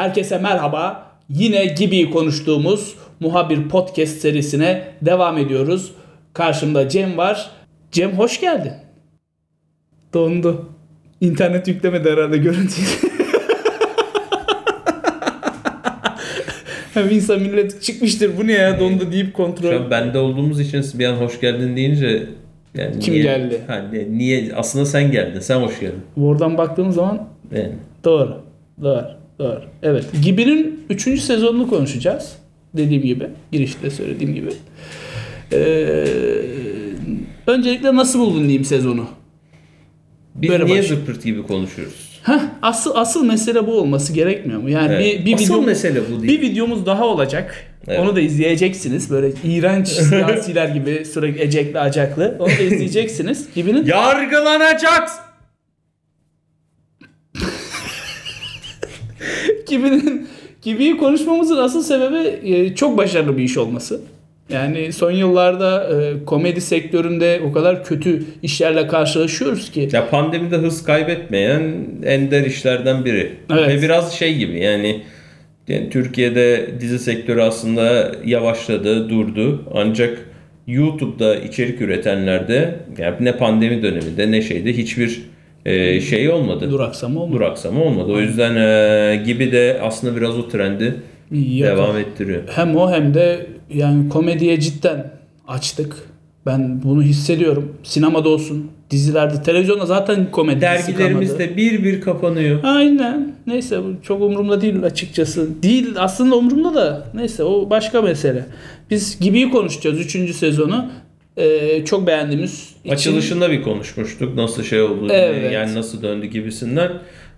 Herkese merhaba. Yine gibi konuştuğumuz muhabir podcast serisine devam ediyoruz. Karşımda Cem var. Cem hoş geldin. Dondu. İnternet yüklemedi herhalde görüntüyü. Hem insan millet çıkmıştır bu ne ya dondu deyip kontrol. Şu an bende olduğumuz için bir an hoş geldin deyince yani Kim niye, geldi? Ha, ne- niye aslında sen geldin. Sen hoş geldin. Oradan baktığım zaman Yani. Doğru. Doğru. Doğru. Evet. Gibi'nin 3. sezonunu konuşacağız. Dediğim gibi. Girişte söylediğim gibi. Ee, öncelikle nasıl buldun diyeyim sezonu? Biz Böyle niye baş- zıpırt gibi konuşuyoruz? Heh, asıl asıl mesele bu olması gerekmiyor mu? Yani Evet. bir, bir, Asıl video- mesele bu bir değil. videomuz daha olacak. Evet. Onu da izleyeceksiniz. Böyle iğrenç siyasiler gibi sürekli ecekli acaklı. Onu da izleyeceksiniz. Gibi'nin Yargılanacaksın. Gibi'nin Gibi'yi konuşmamızın asıl sebebi e, çok başarılı bir iş olması. Yani son yıllarda e, komedi sektöründe o kadar kötü işlerle karşılaşıyoruz ki. Ya pandemide hız kaybetmeyen ender işlerden biri. Evet. Ve biraz şey gibi yani, yani Türkiye'de dizi sektörü aslında yavaşladı, durdu. Ancak YouTube'da içerik üretenlerde yani ne pandemi döneminde ne şeyde hiçbir e, şey olmadı. Duraksama olmadı. duraksama olmadı. O yüzden e, gibi de aslında biraz o trendi İyi devam ettiriyor. Hem o hem de yani komediye cidden açtık. Ben bunu hissediyorum. Sinemada olsun, dizilerde, televizyonda zaten komedi Dergilerimiz de bir bir kapanıyor. Aynen. Neyse bu çok umurumda değil açıkçası. Değil aslında umurumda da neyse o başka mesele. Biz Gibi'yi konuşacağız 3. sezonu. Ee, çok beğendiğimiz için. Açılışında bir konuşmuştuk nasıl şey oldu diye, Evet. yani nasıl döndü gibisinden.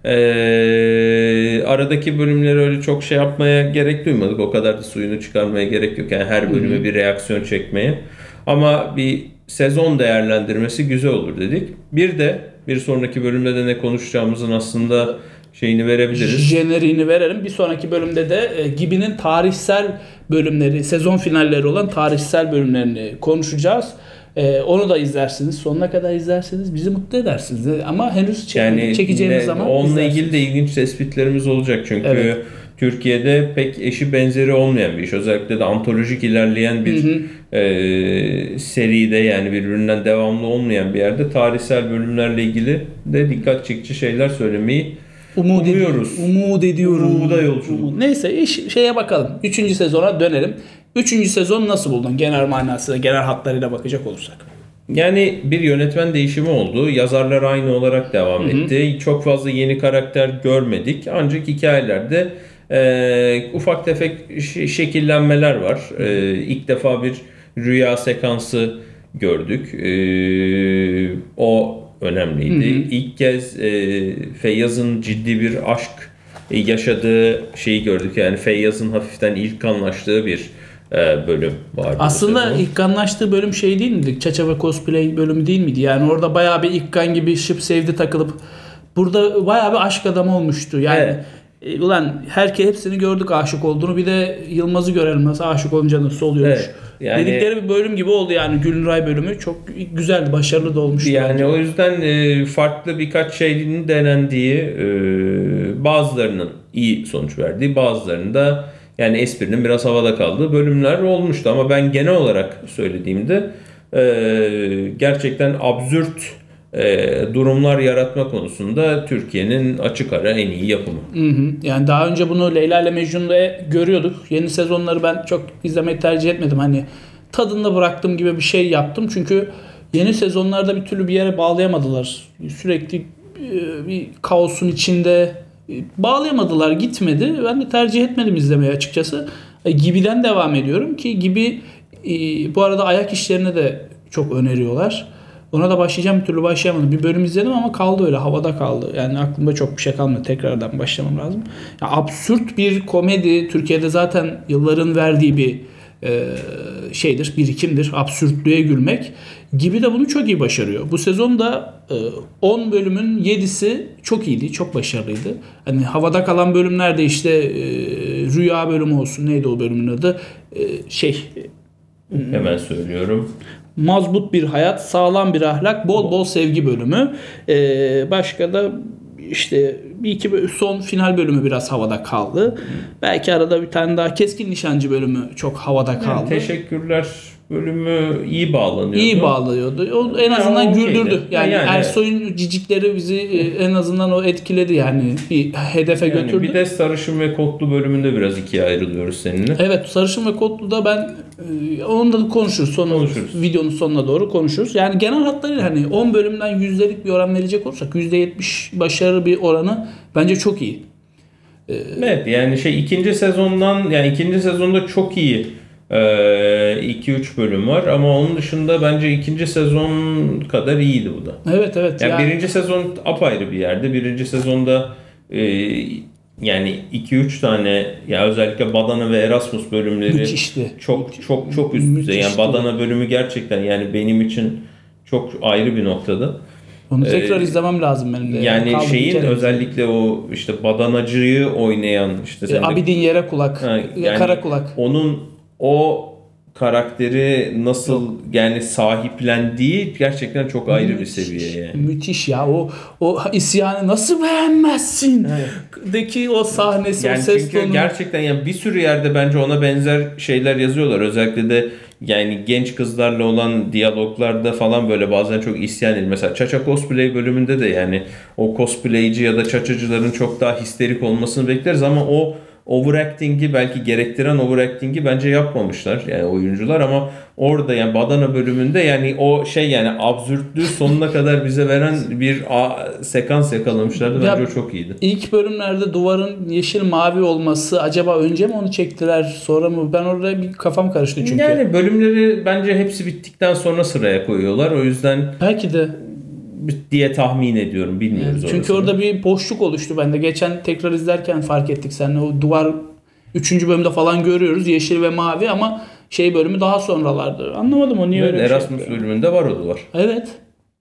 Ee, aradaki bölümleri öyle çok şey yapmaya gerek duymadık. O kadar da suyunu çıkarmaya gerek yok. Yani her bölüme bir reaksiyon çekmeye. Ama bir sezon değerlendirmesi güzel olur dedik. Bir de bir sonraki bölümde de ne konuşacağımızın aslında şeyini verebiliriz. jeneriğini verelim. Bir sonraki bölümde de e, Gibi'nin tarihsel bölümleri, sezon finalleri olan tarihsel bölümlerini konuşacağız. E, onu da izlersiniz. Sonuna kadar izlerseniz bizi mutlu edersiniz. E, Ama henüz çek- Yani çekeceğimiz ne- zaman onunla izlersiniz. ilgili de ilginç tespitlerimiz olacak çünkü Evet. Türkiye'de pek eşi benzeri olmayan bir iş. Özellikle de antolojik ilerleyen bir e, seride yani birbirinden devamlı olmayan bir yerde tarihsel bölümlerle ilgili de dikkat çekici şeyler söylemeyi Umut Umuyoruz. ediyoruz. Umut ediyoruz. Umuda yolculuk. Umut. Neyse iş, şeye bakalım. Üçüncü sezona dönelim. Üçüncü sezon nasıl buldun? Genel manasıyla, genel hatlarıyla bakacak olursak. Yani bir yönetmen değişimi oldu. Yazarlar aynı olarak devam etti. Çok fazla yeni karakter görmedik. Ancak hikayelerde e, ufak tefek şekillenmeler var. E, ilk defa bir rüya sekansı gördük. E, o önemliydi. İlk kez e, Feyyaz'ın ciddi bir aşk e, yaşadığı şeyi gördük. Yani Feyyaz'ın hafiften ilk kanlaştığı bir e, bölüm vardı. Aslında ilk anlaştığı bölüm şey değil miydi? Çaça ve cosplay bölümü değil miydi? Yani orada bayağı bir İkkan gibi şıp sevdi takılıp burada bayağı bir aşk adamı olmuştu. Yani e, ulan herkes hepsini gördük aşık olduğunu. Bir de Yılmaz'ı görelim nasıl aşık olunca nasıl oluyormuş. Evet, yani- Dedikleri bir bölüm gibi oldu yani Gülray bölümü. Çok güzeldi, başarılı da olmuştu. Yani bence. o yüzden e, farklı birkaç şeyin denendiği, e, bazılarının iyi sonuç verdiği, bazılarının da yani esprinin biraz havada kaldığı bölümler olmuştu. Ama ben genel olarak söylediğimde e, gerçekten absürt durumlar yaratma konusunda Türkiye'nin açık ara en iyi yapımı. Hı hı. Yani daha önce bunu Leyla ile Mecnun'da görüyorduk. Yeni sezonları ben çok izlemeyi tercih etmedim. Hani tadında bıraktım gibi bir şey yaptım. Çünkü yeni sezonlarda bir türlü bir yere bağlayamadılar. Sürekli e, bir kaosun içinde e, bağlayamadılar. Gitmedi. Ben de tercih etmedim izlemeyi açıkçası. E, Gibi'den devam ediyorum ki Gibi e, bu arada ayak işlerine de çok öneriyorlar. Ona da başlayacağım bir türlü başlayamadım. Bir bölüm izledim ama kaldı öyle havada kaldı. Yani aklımda çok bir şey kalmadı. Tekrardan başlamam lazım. Ya absürt bir komedi Türkiye'de zaten yılların verdiği bir e, şeydir, birikimdir. Absürtlüğe gülmek gibi de bunu çok iyi başarıyor. Bu sezonda e, 10 bölümün 7'si çok iyiydi, çok başarılıydı. Hani havada kalan bölümlerde işte e, rüya bölümü olsun neydi o bölümün adı? E, şey Hemen söylüyorum. Mazbut bir hayat, sağlam bir ahlak, bol bol sevgi bölümü. Ee, başka da işte bir iki son final bölümü biraz havada kaldı. Belki arada bir tane daha keskin nişancı bölümü çok havada kaldı. Yani teşekkürler bölümü iyi bağlanıyordu. İyi bağlıyordu. O en azından okeydi. güldürdü. Yani, Yani- Ersoy'un cicikleri bizi e, en azından o etkiledi yani. Bir hedefe Yani götürdü. bir de sarışın ve kotlu bölümünde biraz ikiye ayrılıyoruz seninle. Evet Sarışın ve Kotlu'da ben e, onu da konuşuruz. Sonra Konuşuruz. videonun sonuna doğru konuşuruz. Yani genel hatlarıyla hani 10 bölümden yüzdelik bir oran verecek olursak %70 başarı bir oranı bence çok iyi. Evet yani şey ikinci sezondan yani ikinci sezonda çok iyi 2-3 bölüm var ama onun dışında bence ikinci sezon kadar iyiydi bu da. Evet evet. Yani, yani- birinci sezon apayrı bir yerde. Birinci sezonda e, yani 2-3 tane ya özellikle Badana ve Erasmus bölümleri Müthişti. çok çok çok üst düzey. Yani. Badana bölümü gerçekten yani benim için çok ayrı bir noktada. Onu tekrar Ee, izlemem lazım benim de. Yani bir şeyin kere. özellikle o işte badanacıyı oynayan işte E, Abidin yere kulak. Ha, ya kara kulak. Onun o karakteri nasıl yani sahiplendiği gerçekten çok ayrı bir seviye yani. Müthiş ya o o isyanı nasıl beğenmezsin? Deki o sahnesi, o Yani ses çünkü tonu. gerçekten yani bir sürü yerde bence ona benzer şeyler yazıyorlar. Özellikle de yani genç kızlarla olan diyaloglarda falan böyle bazen çok isyan edilir. Mesela Çaça cosplay bölümünde de yani o cosplayci ya da çaçacıların çok daha histerik olmasını bekleriz ama o overacting'i belki gerektiren overacting'i bence yapmamışlar yani oyuncular ama orada yani Badana bölümünde yani o şey yani absürtlüğü sonuna kadar bize veren bir sekans yakalamışlardı. Ya- Bence o çok iyiydi. İlk bölümlerde duvarın yeşil mavi olması acaba önce mi onu çektiler sonra mı? Ben orada bir kafam karıştı çünkü. Yani bölümleri bence hepsi bittikten sonra sıraya koyuyorlar. O yüzden Belki de. Diye tahmin ediyorum. Bilmiyoruz Çünkü orasını. orada bir boşluk oluştu bende. Geçen tekrar izlerken fark ettik seninle. O duvar 3. bölümde falan görüyoruz yeşil ve mavi ama şey bölümü daha sonralardı. Anlamadım o niye Evet, öyle şey Erasmus yapıyor. bölümünde var o duvar. Evet.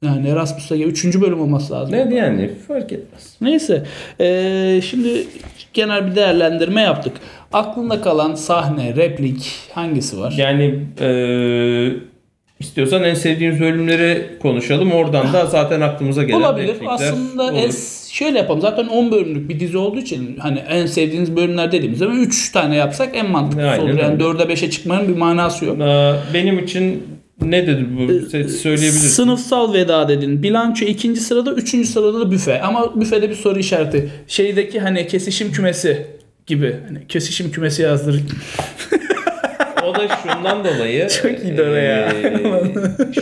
Yani Erasmus'ta 3. bölüm olması lazım. Ne yani fark etmez. Neyse. Ee, şimdi genel bir değerlendirme yaptık. Aklında kalan sahne, replik hangisi var? Yani eee, istiyorsan en sevdiğimiz bölümleri konuşalım. Oradan da zaten aklımıza gelen Olabilir. Aslında olur. es, şöyle yapalım. Zaten 10 bölümlük bir dizi olduğu için hani en sevdiğiniz bölümler dediğimiz zaman 3 tane yapsak en mantıklısı Aynen olur. Yani öyle. 4'e 5'e çıkmanın bir manası yok. Aa, Benim için ne dedi bu? Se- Söyleyebilirsin. Sınıfsal veda dedin. Bilanço ikinci sırada, üçüncü sırada da büfe. Ama büfede bir soru işareti. Şeydeki hani kesişim kümesi gibi. Hani kesişim kümesi yazdır. O da şundan dolayı. Çok iyiydi o ya. eee,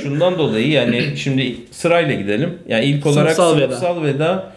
şundan dolayı yani şimdi sırayla gidelim. Yani ilk olarak Sınıfsal sınıfsal, veda. veda.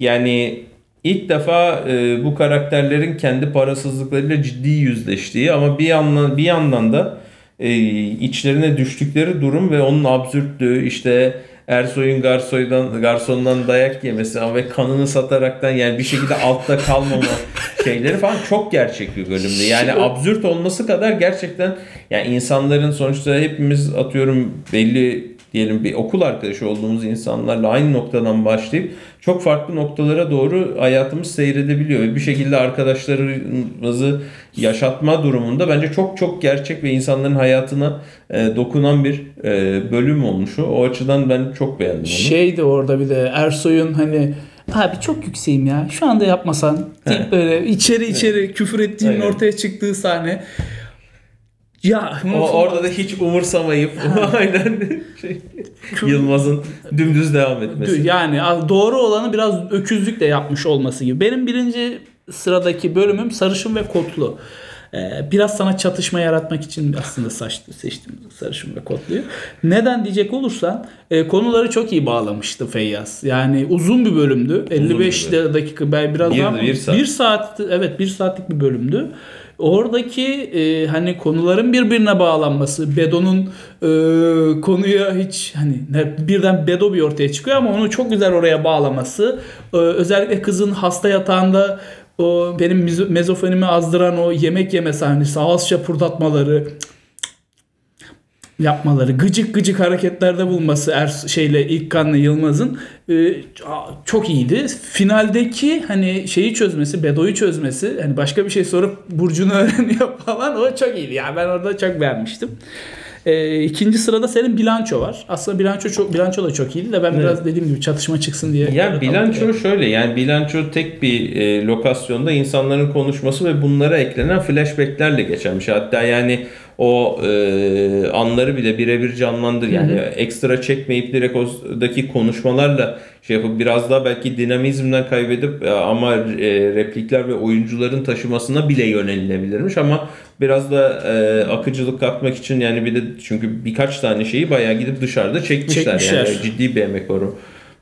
Yani ilk defa eee, bu karakterlerin kendi parasızlıklarıyla ciddi yüzleştiği ama bir yandan bir yandan da eee, içlerine düştükleri durum ve onun absürtlüğü işte Ersoy'un garsoydan garsondan dayak yemesi ve kanını sataraktan yani bir şekilde altta kalmama şeyleri falan çok gerçek bir bölümdü. Yani absürt olması kadar gerçekten yani insanların sonuçta hepimiz atıyorum belli diyelim bir okul arkadaşı olduğumuz insanlarla aynı noktadan başlayıp çok farklı noktalara doğru hayatımız seyredebiliyor ve bir şekilde arkadaşlarımızı yaşatma durumunda bence çok çok gerçek ve insanların hayatına e, dokunan bir e, bölüm olmuş o. O açıdan ben çok beğendim onu. Şeydi orada bir de Ersoy'un hani abi çok yükseğim ya şu anda yapmasan deyip böyle içeri içeri küfür ettiğinin Aynen. ortaya çıktığı sahne. Ya O, orada da hiç umursamayıp aynen şey, Yılmaz'ın dümdüz devam etmesi. Yani doğru olanı biraz öküzlükle yapmış olması gibi. Benim birinci sıradaki bölümüm sarışın ve kotlu. Ee, biraz sana çatışma yaratmak için aslında saçtı, seçtim sarışın ve kotluyu. Neden diyecek olursan e, konuları çok iyi bağlamıştı Feyyaz. Yani uzun bir bölümdü. 55 bir dakika ben biraz Bir- daha bir saat. bir saat evet bir saatlik bir bölümdü. Oradaki e, hani konuların birbirine bağlanması, Bedo'nun e, konuya hiç hani birden Bedo bir ortaya çıkıyor ama onu çok güzel oraya bağlaması, e, özellikle kızın hasta yatağında o benim mezofenimi azdıran o yemek yeme sahnesi, ağız şapurdatmaları yapmaları, gıcık gıcık hareketlerde bulması er şeyle İlkan'la Yılmaz'ın e, çok iyiydi. Finaldeki hani şeyi çözmesi, Bedo'yu çözmesi, hani başka bir şey sorup burcunu öğreniyor falan o çok iyiydi. Yani ben orada çok beğenmiştim. E, ikinci sırada senin bilanço var. Aslında bilanço çok bilanço da çok iyiydi de ben biraz dediğim gibi çatışma çıksın diye. Ya bilanço kaldım. şöyle yani bilanço tek bir e, lokasyonda insanların konuşması ve bunlara eklenen flashbacklerle geçen bir şey. Hatta yani o e, anları bile birebir canlandır. Yani ekstra çekmeyip direkt oradaki konuşmalarla şey yapıp biraz daha belki dinamizmden kaybedip e, ama e, replikler ve oyuncuların taşımasına bile yönelilebilirmiş ama biraz da e, akıcılık katmak için yani bir de çünkü birkaç tane şeyi bayağı gidip dışarıda çekmişler. Çekmişler. Yani ciddi bir emek var o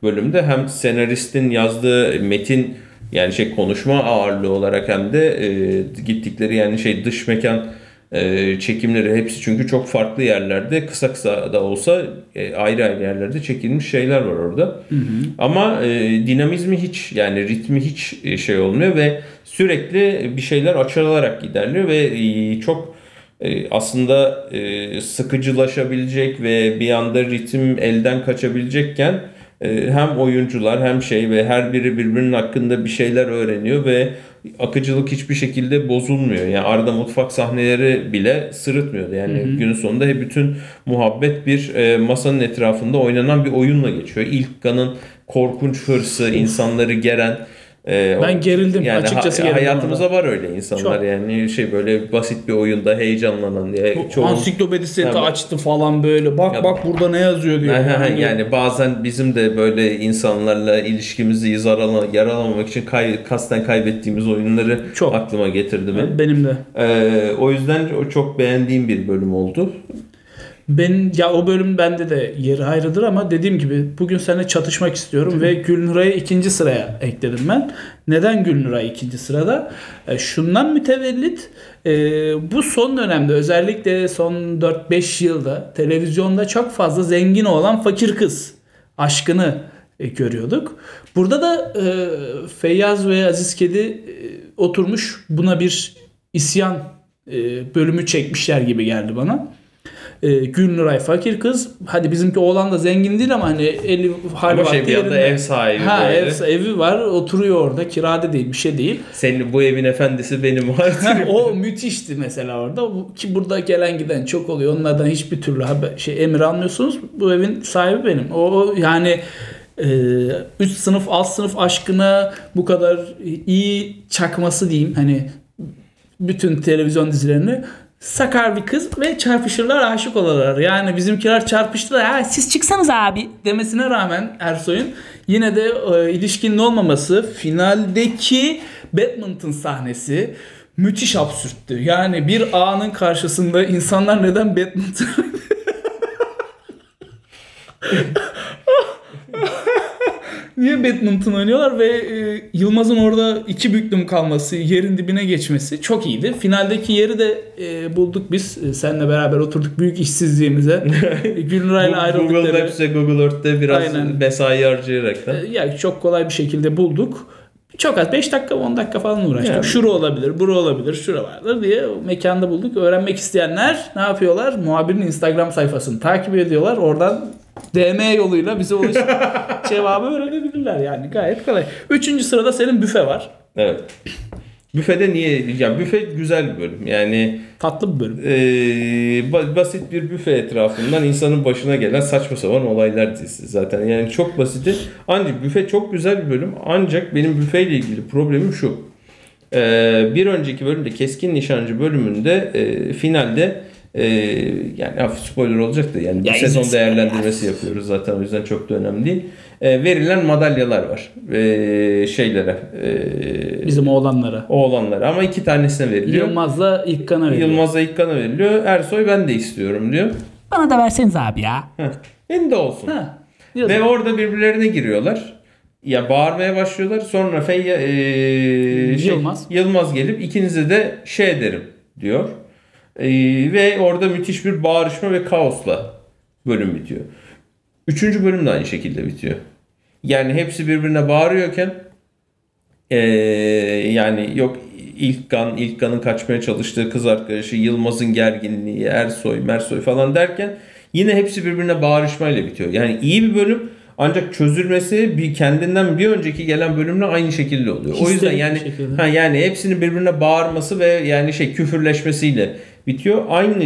bölümde. Hem senaristin yazdığı metin yani şey konuşma ağırlığı olarak hem de e, gittikleri yani şey dış mekan e, çekimleri hepsi çünkü çok farklı yerlerde kısa kısa da olsa e, ayrı ayrı yerlerde çekilmiş şeyler var orada. Ama e, dinamizmi hiç yani ritmi hiç e, şey olmuyor ve sürekli bir şeyler açılarak giderliyor ve e, çok e, aslında e, sıkıcılaşabilecek ve bir anda ritim elden kaçabilecekken hem oyuncular hem şey ve her biri birbirinin hakkında bir şeyler öğreniyor ve akıcılık hiçbir şekilde bozulmuyor. Yani arada mutfak sahneleri bile sırıtmıyordu. Yani günün sonunda hep bütün muhabbet bir e, masanın etrafında oynanan bir oyunla geçiyor. İlk kanın korkunç hırsı, insanları geren e, Ben gerildim. yani Açıkçası ha- gerildim hayatımızda var öyle insanlar Çok. yani şey böyle basit bir oyunda heyecanlanan diye Bu çoğu Ansiklopedisi Tabii. açtı falan böyle. Bak Ya- bak burada ne yazıyor diyor. yani, yani bazen bizim de böyle insanlarla ilişkimizi yarala, yaralamamak için kay, kasten kaybettiğimiz oyunları Çok. aklıma getirdi ben. benim de. Ee, o yüzden o çok beğendiğim bir bölüm oldu. Ben ya o bölüm bende de yeri ayrıdır ama dediğim gibi bugün seninle çatışmak istiyorum ve Gülnuray'ı ikinci sıraya ekledim ben. Neden Gülnuray ikinci sırada? E, şundan mütevellit e, bu son dönemde özellikle son 4-5 yılda televizyonda çok fazla zengin olan fakir kız aşkını e, görüyorduk. Burada da e, Feyyaz ve Aziz Kedi e, oturmuş buna bir isyan e, bölümü çekmişler gibi geldi bana. E, Gülnuray fakir kız. Hadi bizimki oğlan da zengin değil ama hani eli hali Ama şey bir anda ev sahibi Ha böyle. ev, evi var oturuyor orada kirada değil bir şey değil. Senin bu evin efendisi benim artık. o müthişti mesela orada ki burada gelen giden çok oluyor onlardan hiçbir türlü haber, şey emir almıyorsunuz bu evin sahibi benim o o yani e, üst sınıf alt sınıf aşkına bu kadar iyi çakması diyeyim hani bütün televizyon dizilerini sakar bir kız ve çarpışırlar aşık olurlar. Yani bizimkiler çarpıştılar. Ha, siz çıksanız abi demesine rağmen Ersoy'un yine de e, ilişkinin olmaması finaldeki badminton sahnesi müthiş absürttü. Yani bir ağanın karşısında insanlar neden badminton Niye badminton oynuyorlar ve e, Yılmaz'ın orada iki büklüm kalması, yerin dibine geçmesi çok iyiydi. Finaldeki yeri de e, bulduk biz. E, seninle beraber oturduk büyük işsizliğimize. E, Gülnuray'la ayrıldık. Google. Maps'e Google Earth'te biraz Aynen. mesai harcayarak da. E, Ya çok kolay bir şekilde bulduk. Çok az 5 dakika 10 dakika falan uğraştık. Yani. Şura olabilir, bura olabilir, şura vardır diye mekanda bulduk. Öğrenmek isteyenler ne yapıyorlar? Muhabirin Instagram sayfasını takip ediyorlar. Oradan DM yoluyla bize ulaşıp cevabı öğrenebilirler yani gayet kolay. Üçüncü sırada senin büfe var. Evet. Büfede niye? Ya büfe güzel bir bölüm. Yani Tatlı bir bölüm. Ba- basit bir büfe etrafından insanın başına gelen saçma sapan olaylar dizisi zaten. Yani çok basiti. Ancak büfe çok güzel bir bölüm. Ancak benim büfeyle ilgili problemim şu. Ee, bir önceki bölümde Keskin Nişancı bölümünde e, finalde e, yani hafif spoiler olacak da yani Ya sezon izlesin değerlendirmesi yapıyoruz zaten o yüzden çok da önemli değil. E, verilen madalyalar var. E, şeylere. E, Bizim oğlanlara. oğlanlara ama iki tanesine veriliyor. Yılmaz'la İlkan'a veriyor. Yılmaz'a İlkan'a veriliyor. Ersoy ben de istiyorum diyor. Bana da verseniz abi ya. Heh, benim de olsun. Ha, Ve orada birbirlerine giriyorlar. Ya bağırmaya başlıyorlar. Sonra Feyya, eee, şey, Yılmaz. Yılmaz gelip ikinize de şey derim diyor. Eee, ve orada müthiş bir bağırışma ve kaosla bölüm bitiyor. Üçüncü bölüm de aynı şekilde bitiyor. Yani hepsi birbirine bağırıyorken eee, yani yok İlkan, İlkan'ın kaçmaya çalıştığı kız arkadaşı, Yılmaz'ın gerginliği, Ersoy, Mersoy falan derken yine hepsi birbirine bağırışmayla bitiyor. Yani iyi bir bölüm ancak çözülmesi bir kendinden bir önceki gelen bölümle aynı şekilde oluyor. o yüzden Histerik yani ha yani hepsinin birbirine bağırması ve yani şey küfürleşmesiyle bitiyor. Aynı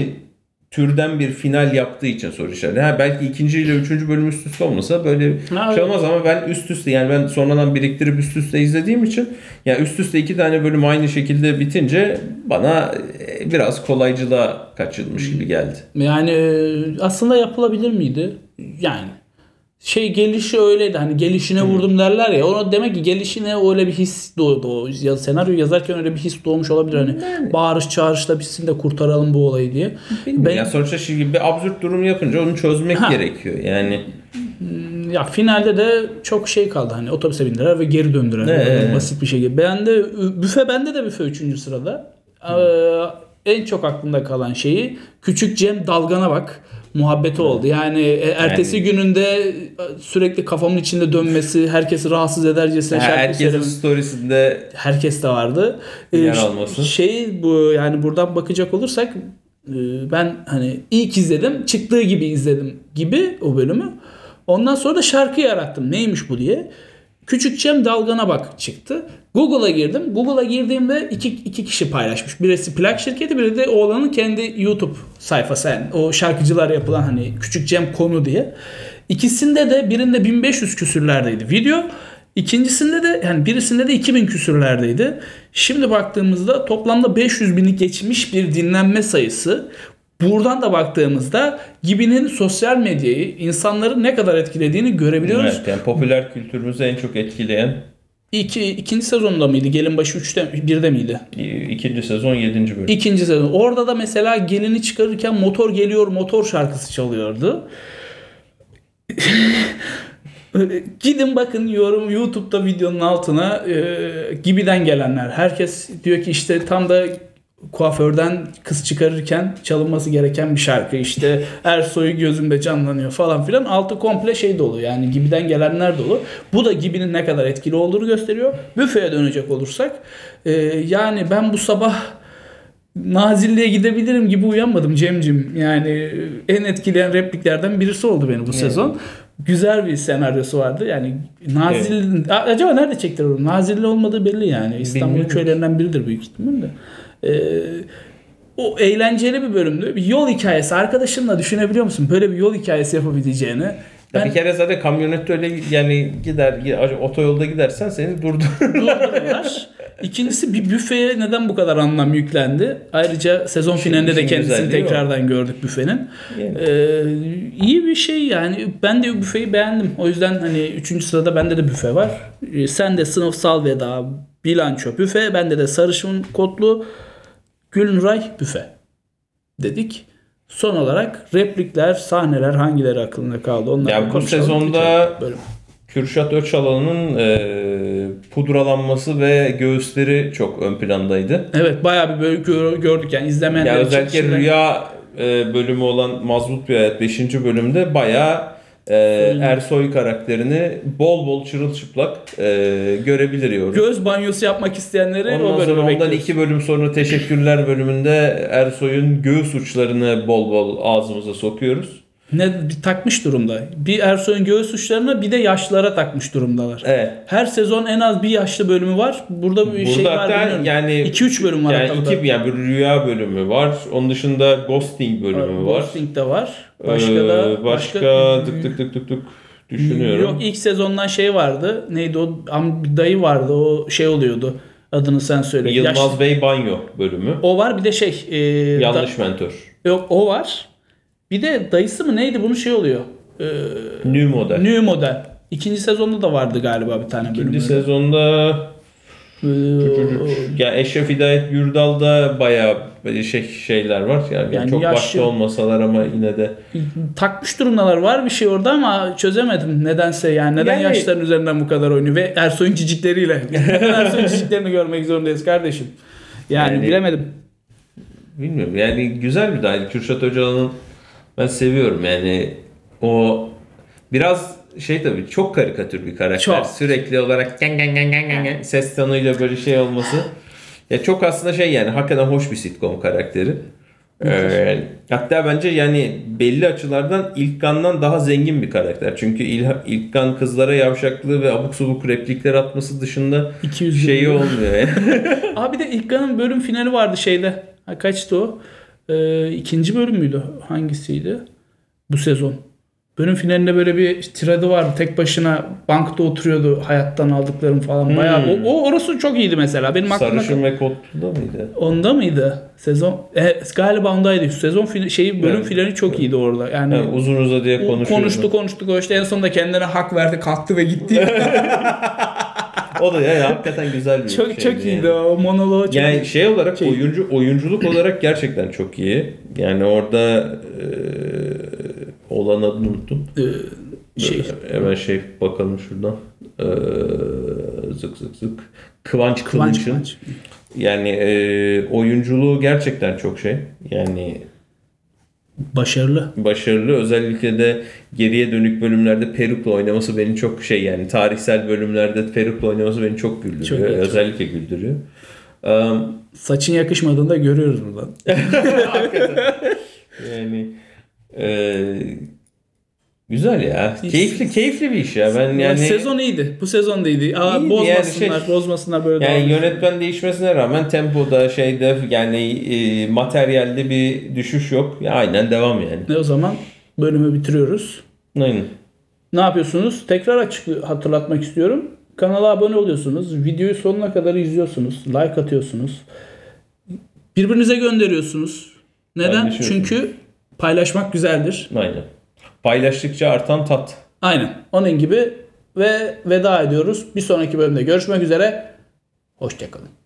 türden bir final yaptığı için soru işareti. Ha, belki ikinci ile üçüncü bölüm üst üste olmasa böyle Ha, şey olmaz ama ben üst üste yani ben sonradan biriktirip üst üste izlediğim için ya üst üste iki tane bölüm aynı şekilde bitince bana e, biraz kolaycılığa kaçılmış gibi geldi. Yani e, aslında yapılabilir miydi? Yani şey gelişi öyleydi hani gelişine vurdum derler ya ona demek ki gelişine öyle bir his doğdu. O ya, senaryo yazarken öyle bir his doğmuş olabilir hani bağırış çağrışla bitsin de kurtaralım bu olayı diye. Bilmiyorum. Ben- Ya sonuçta şimdi bir absürt durum yapınca onu çözmek Ha. gerekiyor. Yani Ya finalde de çok şey kaldı hani otobüse bindiler ve geri döndüler. Böyle Basit bir şey. Ben de büfe bende de büfe 3. sırada. Ee, en çok aklımda kalan şeyi küçük Cem dalgana bak muhabbeti oldu. Yani e, ertesi Yani- gününde e, sürekli kafamın içinde dönmesi, herkesi rahatsız edercesine şarkı herkesin storiesinde Herkes de vardı. Ee, Yer alması. Şey bu yani buradan bakacak olursak e, ben hani ilk izledim, çıktığı gibi izledim gibi o bölümü. Ondan sonra da şarkı yarattım. Neymiş bu diye. Küçük Cem Dalgana Bak çıktı. Google'a girdim. Google'a girdiğimde iki, iki kişi paylaşmış. Birisi plak şirketi, biri de oğlanın kendi YouTube sayfası. Yani o şarkıcılar yapılan hani Küçük Cem konu diye. İkisinde de birinde 1500 küsürlerdeydi video. İkincisinde de yani birisinde de 2000 küsürlerdeydi. Şimdi baktığımızda toplamda 500 bini geçmiş bir dinlenme sayısı. Buradan da baktığımızda Gibi'nin sosyal medyayı insanları ne kadar etkilediğini görebiliyoruz. evet, yani popüler kültürümüzü en çok etkileyen İki, ikinci sezonda mıydı? Gelin başı 3'te 1'de miydi? ikinci sezon 7. bölüm. İkinci sezon. Orada da mesela gelini çıkarırken motor geliyor motor şarkısı çalıyordu. Gidin bakın yorum YouTube'da videonun altına e, gibiden gelenler. Herkes diyor ki işte tam da kuaförden kız çıkarırken çalınması gereken bir şarkı işte Ersoy'u gözümde canlanıyor falan filan altı komple şey dolu yani gibiden gelenler dolu. Bu da gibinin ne kadar etkili olduğunu gösteriyor. Büfeye dönecek olursak e, yani ben bu sabah Nazilli'ye gidebilirim gibi uyanmadım Cem'cim. Yani en etkileyen repliklerden birisi oldu beni bu sezon. Güzel bir senaryosu vardı. Yani Nazilli... A- Acaba nerede çektiler onu? Nazilli olmadığı belli yani. İstanbul'un köylerinden biridir büyük ihtimalle. Ee, o eğlenceli bir bölümdü. Bir yol hikayesi. Arkadaşınla düşünebiliyor musun? Böyle bir yol hikayesi yapabileceğini. Ya Ben bir kere zaten kamyonette öyle yani gider gi- otoyolda gidersen seni durdur. durdururlar. İkincisi bir büfeye neden bu kadar anlam yüklendi? Ayrıca sezon finalinde de işin kendisini güzelliği o. tekrardan gördük büfenin. Yani. Ee, iyi bir şey yani. Ben de büfeyi beğendim. O yüzden hani 3. sırada bende de büfe var. Ee, sen de sınıfsal veda, bilanço büfe. Bende de sarışın kodlu Gülnuray büfe dedik. Son olarak replikler, sahneler hangileri aklında kaldı? Onları Ya bu sezonda-. Kürşat Öçalan'ın e, pudralanması ve göğüsleri çok ön plandaydı. Evet bayağı bir gör- gördük yani izlemeyenler Ya özellikle rüya e, bölümü olan Mazbut Bir Hayat 5. bölümde bayağı e, Ersoy karakterini bol bol çırılçıplak e, görebiliyoruz. göz banyosu yapmak isteyenleri o Ondan sonra bölümü ondan bekliyoruz. iki bölüm sonra teşekkürler bölümünde Ersoy'un göğüs uçlarını bol bol ağzımıza sokuyoruz. Ne bir takmış durumda. Bir Ersoy'un göğüs uçlarına bir de yaşlılara takmış durumdalar. Evet. Her sezon en az bir yaşlı bölümü var. Burada bir Burada şey var bilmiyorum. yani 2-3 bölüm var yani hatta. iki yani bir rüya bölümü var. Onun dışında ghosting bölümü var. Ghosting de var. Başka Ee, da başka, dık dık dık dık dık düşünüyorum. Yok ilk sezondan şey vardı. Neydi o? Dayı vardı. O şey oluyordu. Adını sen söyle. Yılmaz Yaş- Bey banyo bölümü. O var bir de şey. e, Yanlış da- mentor. yok o var. Bir de dayısı mı neydi bunun şey oluyor. E, New model. New model. İkinci sezonda da vardı galiba bir tane bölüm. İkinci sezonda Ee, ya Eşref Hidayet Gürdal'da bayağı şey şeyler var. Yani, Yani çok yaşlı- başta olmasalar ama yine de takmış durumdalar var bir şey orada ama çözemedim nedense yani neden Yani- yaşların üzerinden bu kadar oynuyor ve Ersoy'un cicikleriyle Ersoy'un ciciklerini görmek zorundayız kardeşim yani, Yani- bilemedim bilmiyorum. Yani güzel bir dahil. Kürşat Öcalan'ın ben seviyorum yani o biraz şey tabii çok karikatür bir karakter. Çok. Sürekli olarak gen gen gen gen gen gen ses tonuyla böyle şey olması. Ya çok aslında şey yani hakikaten hoş bir sitcom karakteri. Ee, hatta bence yani belli açılardan İlkan'dan daha zengin bir karakter. Çünkü İlha, İlkan kızlara yavşaklığı ve abuk subuk replikler atması dışında 200 şeyi olmuyor. Yani. Abi de İlkan'ın bölüm finali vardı şeyde ha, kaçtı o Ee, ikinci bölüm müydü? Hangisiydi? Bu sezon. Bölüm finalinde böyle bir tiradı vardı. Tek başına bankta oturuyordu hayattan aldıklarım falan. Bayağı o, o orası çok iyiydi mesela. Benim aklımda Sarışın ve Kotlu'da mıydı? onda mıydı? Sezon e, galiba ondaydı. Sezon fin- şeyi bölüm Evet. finali çok iyiydi orada. Yani Yani uzun uzadıya konuşuyordu. konuştu konuştu konuştu. En sonunda kendine hak verdi, kalktı ve gitti. O da yani hakikaten güzel bir çok şeydi çok yani. iyiydi o monoloğu çok Yani şey olarak Şey- oyuncu oyunculuk olarak gerçekten çok iyi. Yani orada e, olan adını unuttum. Ee, şey Hemen şey bakalım şuradan. E, zık zık zık. Kıvanç Kıvanç Kılıç'ın. Kıvanç. Yani e, oyunculuğu gerçekten çok şey. Yani Başarılı. başarılı. Özellikle de geriye dönük bölümlerde perukla oynaması beni çok şey yani tarihsel bölümlerde perukla oynaması beni çok güldürüyor. Çok. Özellikle güldürüyor. Um, Saçın yakışmadığını da görüyoruz buradan. Yani e, güzel ya. Keyifli keyifli bir iş ya. Ben Yani yani sezon iyiydi. Bu sezon da iyiydi. Aa, İyiydi bozmasınlar, yani şey- bozmasınlar böyle yani yönetmen değişmesine rağmen tempoda şeyde yani e, materyalde bir düşüş yok. Ya, aynen devam yani. Ne o zaman bölümü bitiriyoruz. Aynen. Ne yapıyorsunuz? Tekrar açık hatırlatmak istiyorum. Kanala abone oluyorsunuz. Videoyu sonuna kadar izliyorsunuz. Like atıyorsunuz. Birbirinize gönderiyorsunuz. Neden? Çünkü paylaşmak güzeldir. Aynen. Paylaştıkça artan tat. Aynen. Onun gibi ve veda ediyoruz. Bir sonraki bölümde görüşmek üzere. Hoşçakalın.